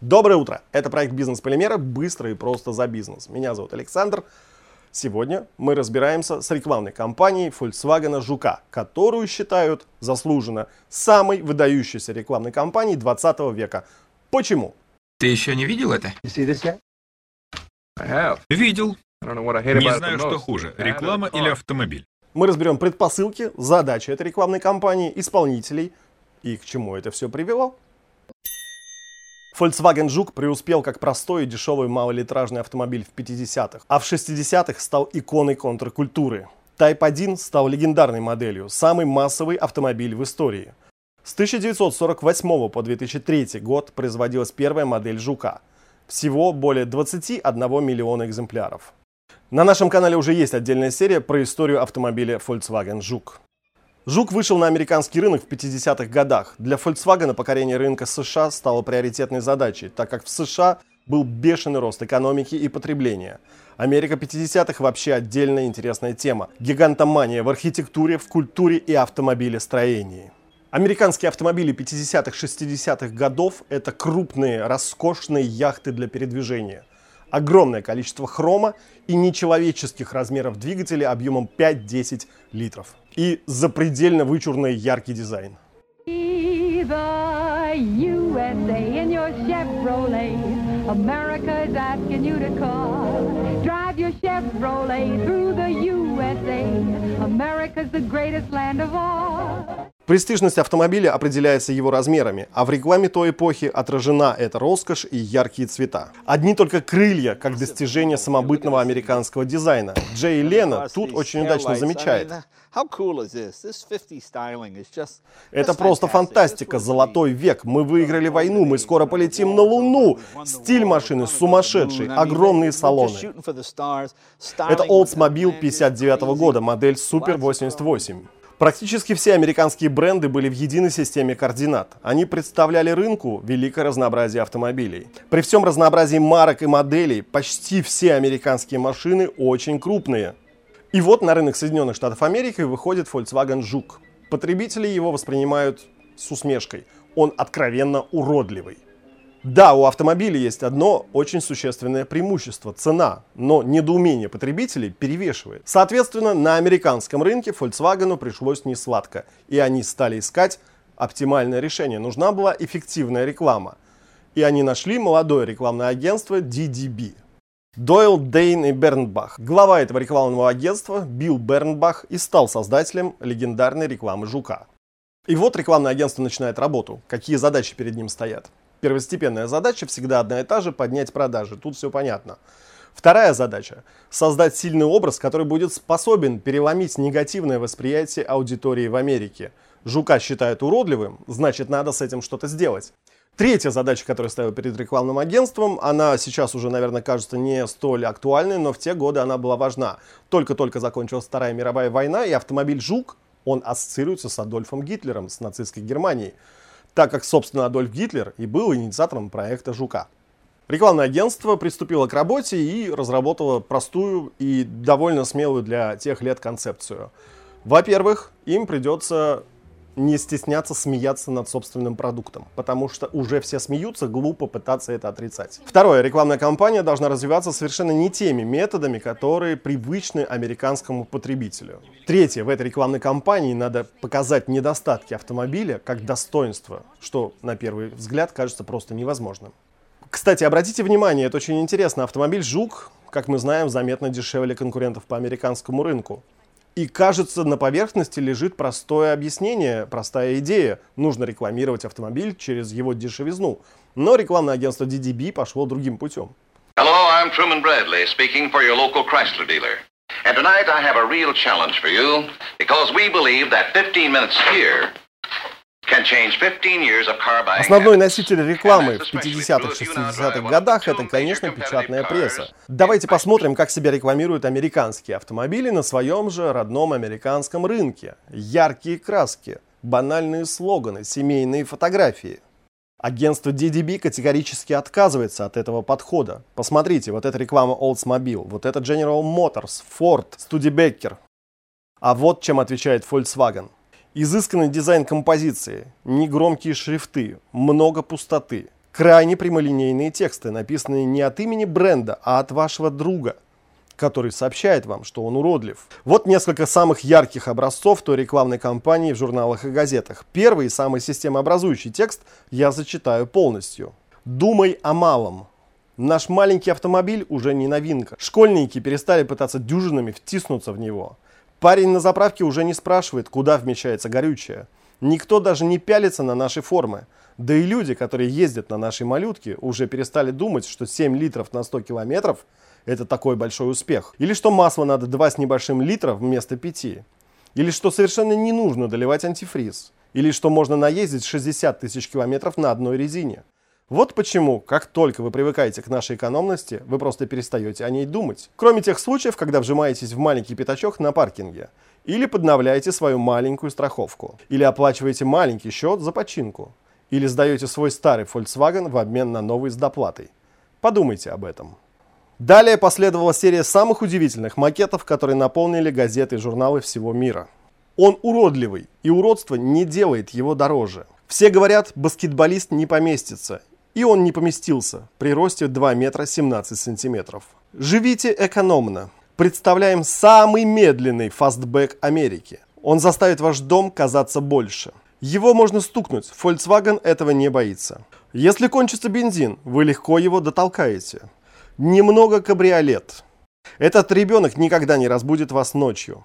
Доброе утро! Это проект «Бизнес-полимеры» быстро и просто за бизнес. Меня зовут Александр. Сегодня мы разбираемся с рекламной кампанией Volkswagen Жука, которую считают заслуженно самой выдающейся рекламной кампанией 20 века. Почему? Ты еще не видел это? Видел. Не знаю, что хуже, реклама или автомобиль. Мы разберем предпосылки, задачи этой рекламной кампании, исполнителей и к чему это все привело. Volkswagen Жук преуспел как простой и дешевый малолитражный автомобиль в 50-х, а в 60-х стал иконой контркультуры. Type 1 стал легендарной моделью, самый массовый автомобиль в истории. С 1948 по 2003 год производилась первая модель Жука. Всего более 21 миллиона экземпляров. На нашем канале уже есть отдельная серия про историю автомобиля Volkswagen Жук. Жук вышел на американский рынок в 50-х годах. Для Volkswagen покорение рынка США стало приоритетной задачей, так как в США был бешеный рост экономики и потребления. Америка 50-х вообще отдельная интересная тема. Гигантомания в архитектуре, в культуре и автомобилестроении. Американские автомобили 50-х, 60-х годов – это крупные, роскошные яхты для передвижения. Огромное количество хрома и нечеловеческих размеров двигателей объемом 5-10 литров. И запредельно вычурный яркий дизайн. Престижность автомобиля определяется его размерами, а в рекламе той эпохи отражена эта роскошь и яркие цвета. Одни только крылья, как достижение самобытного американского дизайна. Джей Лена тут очень удачно замечает. Это просто фантастика, золотой век. Мы выиграли войну, мы скоро полетим на Луну. Стиль машины сумасшедший, огромные салоны. Это Oldsmobile 59 года, модель Super 88. Практически все американские бренды были в единой системе координат. Они представляли рынку великое разнообразие автомобилей. При всем разнообразии марок и моделей, почти все американские машины очень крупные. И вот на рынок Соединенных Штатов Америки выходит Volkswagen Жук. Потребители его воспринимают с усмешкой. Он откровенно уродливый. Да, у автомобиля есть одно очень существенное преимущество – цена, но недоумение потребителей перевешивает. Соответственно, на американском рынке Volkswagen пришлось не сладко, и они стали искать оптимальное решение. Нужна была эффективная реклама. И они нашли молодое рекламное агентство DDB. Дойл, Дейн и Бернбах. Глава этого рекламного агентства Билл Бернбах и стал создателем легендарной рекламы Жука. И вот рекламное агентство начинает работу. Какие задачи перед ним стоят? Первостепенная задача всегда одна и та же – поднять продажи. Тут все понятно. Вторая задача – создать сильный образ, который будет способен переломить негативное восприятие аудитории в Америке. Жука считают уродливым, значит надо с этим что-то сделать. Третья задача, которую ставил перед рекламным агентством, она сейчас уже, наверное, кажется не столь актуальной, но в те годы она была важна. Только-только закончилась Вторая мировая война, и автомобиль «Жук», он ассоциируется с Адольфом Гитлером, с нацистской Германией так как, собственно, Адольф Гитлер и был инициатором проекта «Жука». Рекламное агентство приступило к работе и разработало простую и довольно смелую для тех лет концепцию. Во-первых, им придется не стесняться смеяться над собственным продуктом, потому что уже все смеются, глупо пытаться это отрицать. Второе, рекламная кампания должна развиваться совершенно не теми методами, которые привычны американскому потребителю. Третье, в этой рекламной кампании надо показать недостатки автомобиля как достоинство, что на первый взгляд кажется просто невозможным. Кстати, обратите внимание, это очень интересно, автомобиль «Жук», как мы знаем, заметно дешевле конкурентов по американскому рынку. И кажется, на поверхности лежит простое объяснение, простая идея. Нужно рекламировать автомобиль через его дешевизну. Но рекламное агентство DDB пошло другим путем. Hello, I'm Truman Bradley, speaking for your local Chrysler dealer. And tonight I have a real challenge for you because we believe that 15 minutes here Основной носитель рекламы в that's especially 50-х, true if you now 60-х drive one of годах это, конечно, печатная пресса. Давайте посмотрим, как себя рекламируют американские автомобили на своем же родном американском рынке. Яркие краски, банальные слоганы, семейные фотографии. Агентство DDB категорически отказывается от этого подхода. Посмотрите, вот эта реклама Oldsmobile, вот это General Motors, Ford, Studebaker. А вот чем отвечает Volkswagen. Изысканный дизайн композиции, негромкие шрифты, много пустоты, Крайне прямолинейные тексты, написанные не от имени бренда, а от вашего друга, который сообщает вам, что он уродлив. Вот несколько самых ярких образцов той рекламной кампании в журналах и газетах. Первый самый системообразующий текст я зачитаю полностью. «Думай о малом. Наш маленький автомобиль уже не новинка. Школьники перестали пытаться дюжинами втиснуться в него. Парень на заправке уже не спрашивает, куда вмещается горючее. Никто даже не пялится на наши формы. Да и люди, которые ездят на нашей малютке, уже перестали думать, что 7 литров на 100 километров – это такой большой успех. Или что масла надо 2 с небольшим литров вместо 5. Или что совершенно не нужно доливать антифриз. Или что можно наездить 60 тысяч километров на одной резине. Вот почему, как только вы привыкаете к нашей экономности, вы просто перестаете о ней думать. Кроме тех случаев, когда вжимаетесь в маленький пятачок на паркинге. Или подновляете свою маленькую страховку. Или оплачиваете маленький счет за починку. Или сдаете свой старый Volkswagen в обмен на новый с доплатой. Подумайте об этом. Далее последовала серия самых удивительных макетов, которые наполнили газеты и журналы всего мира. Он уродливый, и уродство не делает его дороже. Все говорят, баскетболист не поместится, и он не поместился при росте 2 метра 17 сантиметров. Живите экономно. Представляем самый медленный фастбэк Америки. Он заставит ваш дом казаться больше. Его можно стукнуть, Volkswagen этого не боится. Если кончится бензин, вы легко его дотолкаете. Немного кабриолет. Этот ребенок никогда не разбудит вас ночью.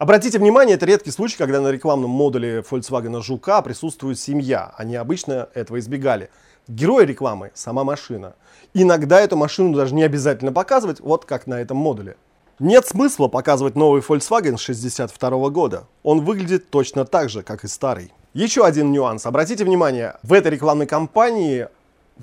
Обратите внимание, это редкий случай, когда на рекламном модуле Volkswagen Жука присутствует семья. Они обычно этого избегали. Герой рекламы – сама машина. Иногда эту машину даже не обязательно показывать, вот как на этом модуле. Нет смысла показывать новый Volkswagen 62 года. Он выглядит точно так же, как и старый. Еще один нюанс. Обратите внимание, в этой рекламной кампании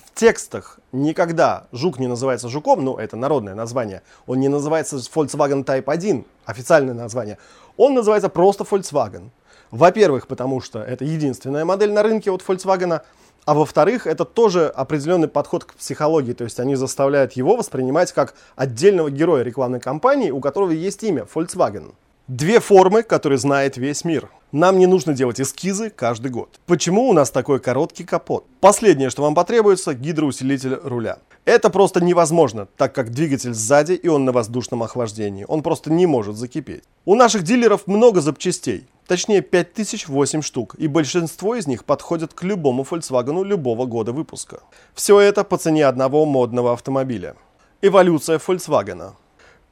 в текстах никогда жук не называется жуком, ну это народное название, он не называется Volkswagen Type 1, официальное название, он называется просто Volkswagen. Во-первых, потому что это единственная модель на рынке от Volkswagen, а во-вторых, это тоже определенный подход к психологии, то есть они заставляют его воспринимать как отдельного героя рекламной кампании, у которого есть имя Volkswagen. Две формы, которые знает весь мир. Нам не нужно делать эскизы каждый год. Почему у нас такой короткий капот? Последнее, что вам потребуется, гидроусилитель руля. Это просто невозможно, так как двигатель сзади и он на воздушном охлаждении. Он просто не может закипеть. У наших дилеров много запчастей. Точнее 5008 штук, и большинство из них подходят к любому Volkswagen любого года выпуска. Все это по цене одного модного автомобиля. Эволюция Volkswagen.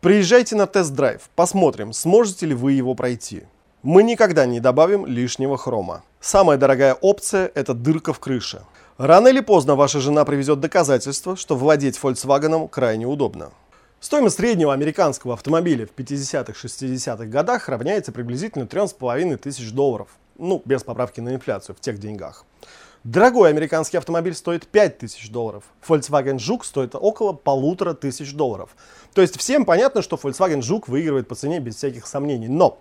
Приезжайте на тест-драйв, посмотрим, сможете ли вы его пройти. Мы никогда не добавим лишнего хрома. Самая дорогая опция – это дырка в крыше. Рано или поздно ваша жена привезет доказательства, что владеть Volkswagen крайне удобно. Стоимость среднего американского автомобиля в 50-60-х годах равняется приблизительно 3,5 тысяч долларов. Ну, без поправки на инфляцию в тех деньгах. Дорогой американский автомобиль стоит 5 тысяч долларов. Volkswagen Жук стоит около полутора тысяч долларов. То есть всем понятно, что Volkswagen Жук выигрывает по цене без всяких сомнений. Но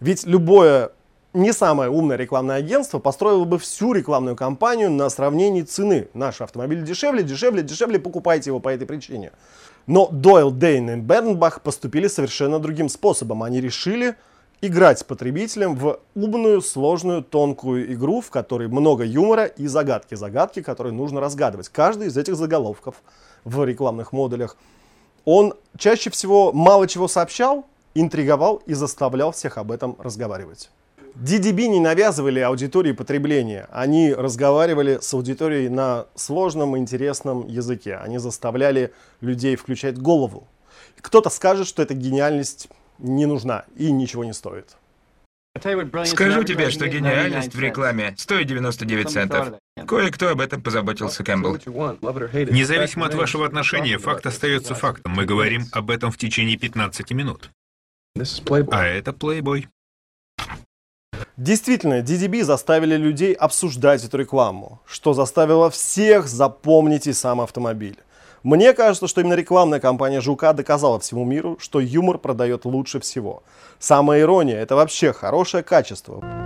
ведь любое не самое умное рекламное агентство построило бы всю рекламную кампанию на сравнении цены. Наш автомобиль дешевле, дешевле, дешевле, покупайте его по этой причине. Но Дойл, Дейн и Бернбах поступили совершенно другим способом. Они решили играть с потребителем в умную, сложную, тонкую игру, в которой много юмора и загадки. Загадки, которые нужно разгадывать. Каждый из этих заголовков в рекламных модулях, он чаще всего мало чего сообщал, интриговал и заставлял всех об этом разговаривать. DDB не навязывали аудитории потребления. Они разговаривали с аудиторией на сложном, интересном языке. Они заставляли людей включать голову. Кто-то скажет, что эта гениальность не нужна и ничего не стоит. Скажу тебе, что гениальность в рекламе стоит 99 центов. Кое-кто об этом позаботился, Кэмпбелл. Независимо от вашего отношения, факт остается фактом. Мы говорим об этом в течение 15 минут. А это плейбой. Действительно, DDB заставили людей обсуждать эту рекламу, что заставило всех запомнить и сам автомобиль. Мне кажется, что именно рекламная кампания Жука доказала всему миру, что юмор продает лучше всего. Самая ирония – это вообще хорошее качество.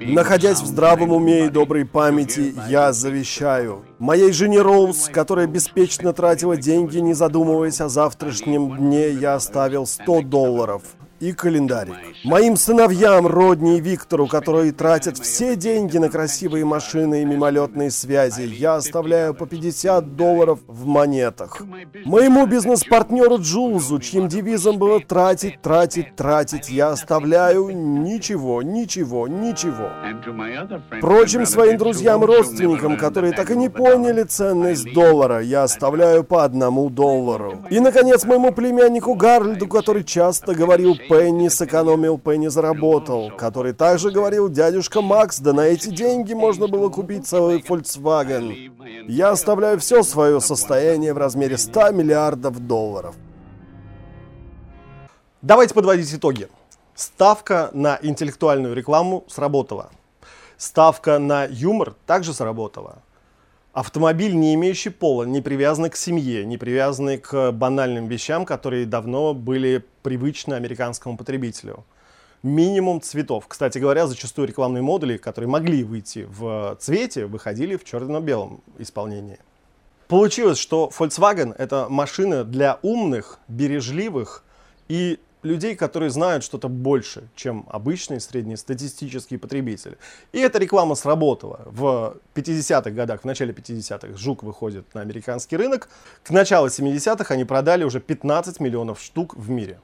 Находясь в здравом уме и доброй памяти, я завещаю моей жене Роуз, которая беспечно тратила деньги, не задумываясь о завтрашнем дне, я оставил 100 долларов – и календарик. Моим сыновьям, Родни и Виктору, которые тратят все деньги на красивые машины и мимолетные связи, я оставляю по 50 долларов в монетах. Моему бизнес-партнеру Джулзу, чьим девизом было «тратить, тратить, тратить», я оставляю ничего, ничего, ничего. Прочим своим друзьям и родственникам, которые так и не поняли ценность доллара, я оставляю по одному доллару. И, наконец, моему племяннику Гарльду, который часто говорил «Пенни сэкономил, Пенни заработал», который также говорил «Дядюшка Макс, да на эти деньги можно было купить целый Volkswagen». Я оставляю все свое состояние в размере 100 миллиардов долларов. Давайте подводить итоги. Ставка на интеллектуальную рекламу сработала. Ставка на юмор также сработала. Автомобиль, не имеющий пола, не привязанный к семье, не привязанный к банальным вещам, которые давно были привычны американскому потребителю. Минимум цветов. Кстати говоря, зачастую рекламные модули, которые могли выйти в цвете, выходили в черно-белом исполнении. Получилось, что Volkswagen это машина для умных, бережливых и людей, которые знают что-то больше, чем обычный среднестатистический потребитель. И эта реклама сработала. В 50-х годах, в начале 50-х, Жук выходит на американский рынок. К началу 70-х они продали уже 15 миллионов штук в мире.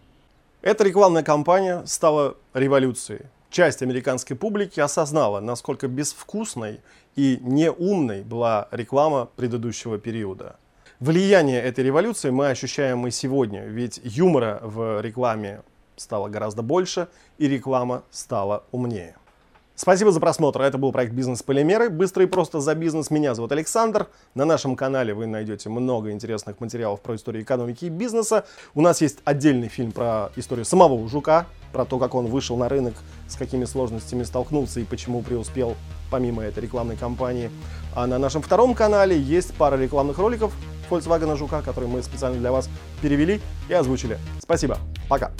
Эта рекламная кампания стала революцией. Часть американской публики осознала, насколько безвкусной и неумной была реклама предыдущего периода. Влияние этой революции мы ощущаем и сегодня, ведь юмора в рекламе стало гораздо больше, и реклама стала умнее. Спасибо за просмотр. Это был проект «Бизнес-полимеры». Быстро и просто за бизнес. Меня зовут Александр. На нашем канале вы найдете много интересных материалов про историю экономики и бизнеса. У нас есть отдельный фильм про историю самого Жука, про то, как он вышел на рынок, с какими сложностями столкнулся и почему преуспел помимо этой рекламной кампании. А на нашем втором канале есть пара рекламных роликов Volkswagen Жука, который мы специально для вас перевели и озвучили. Спасибо. Пока.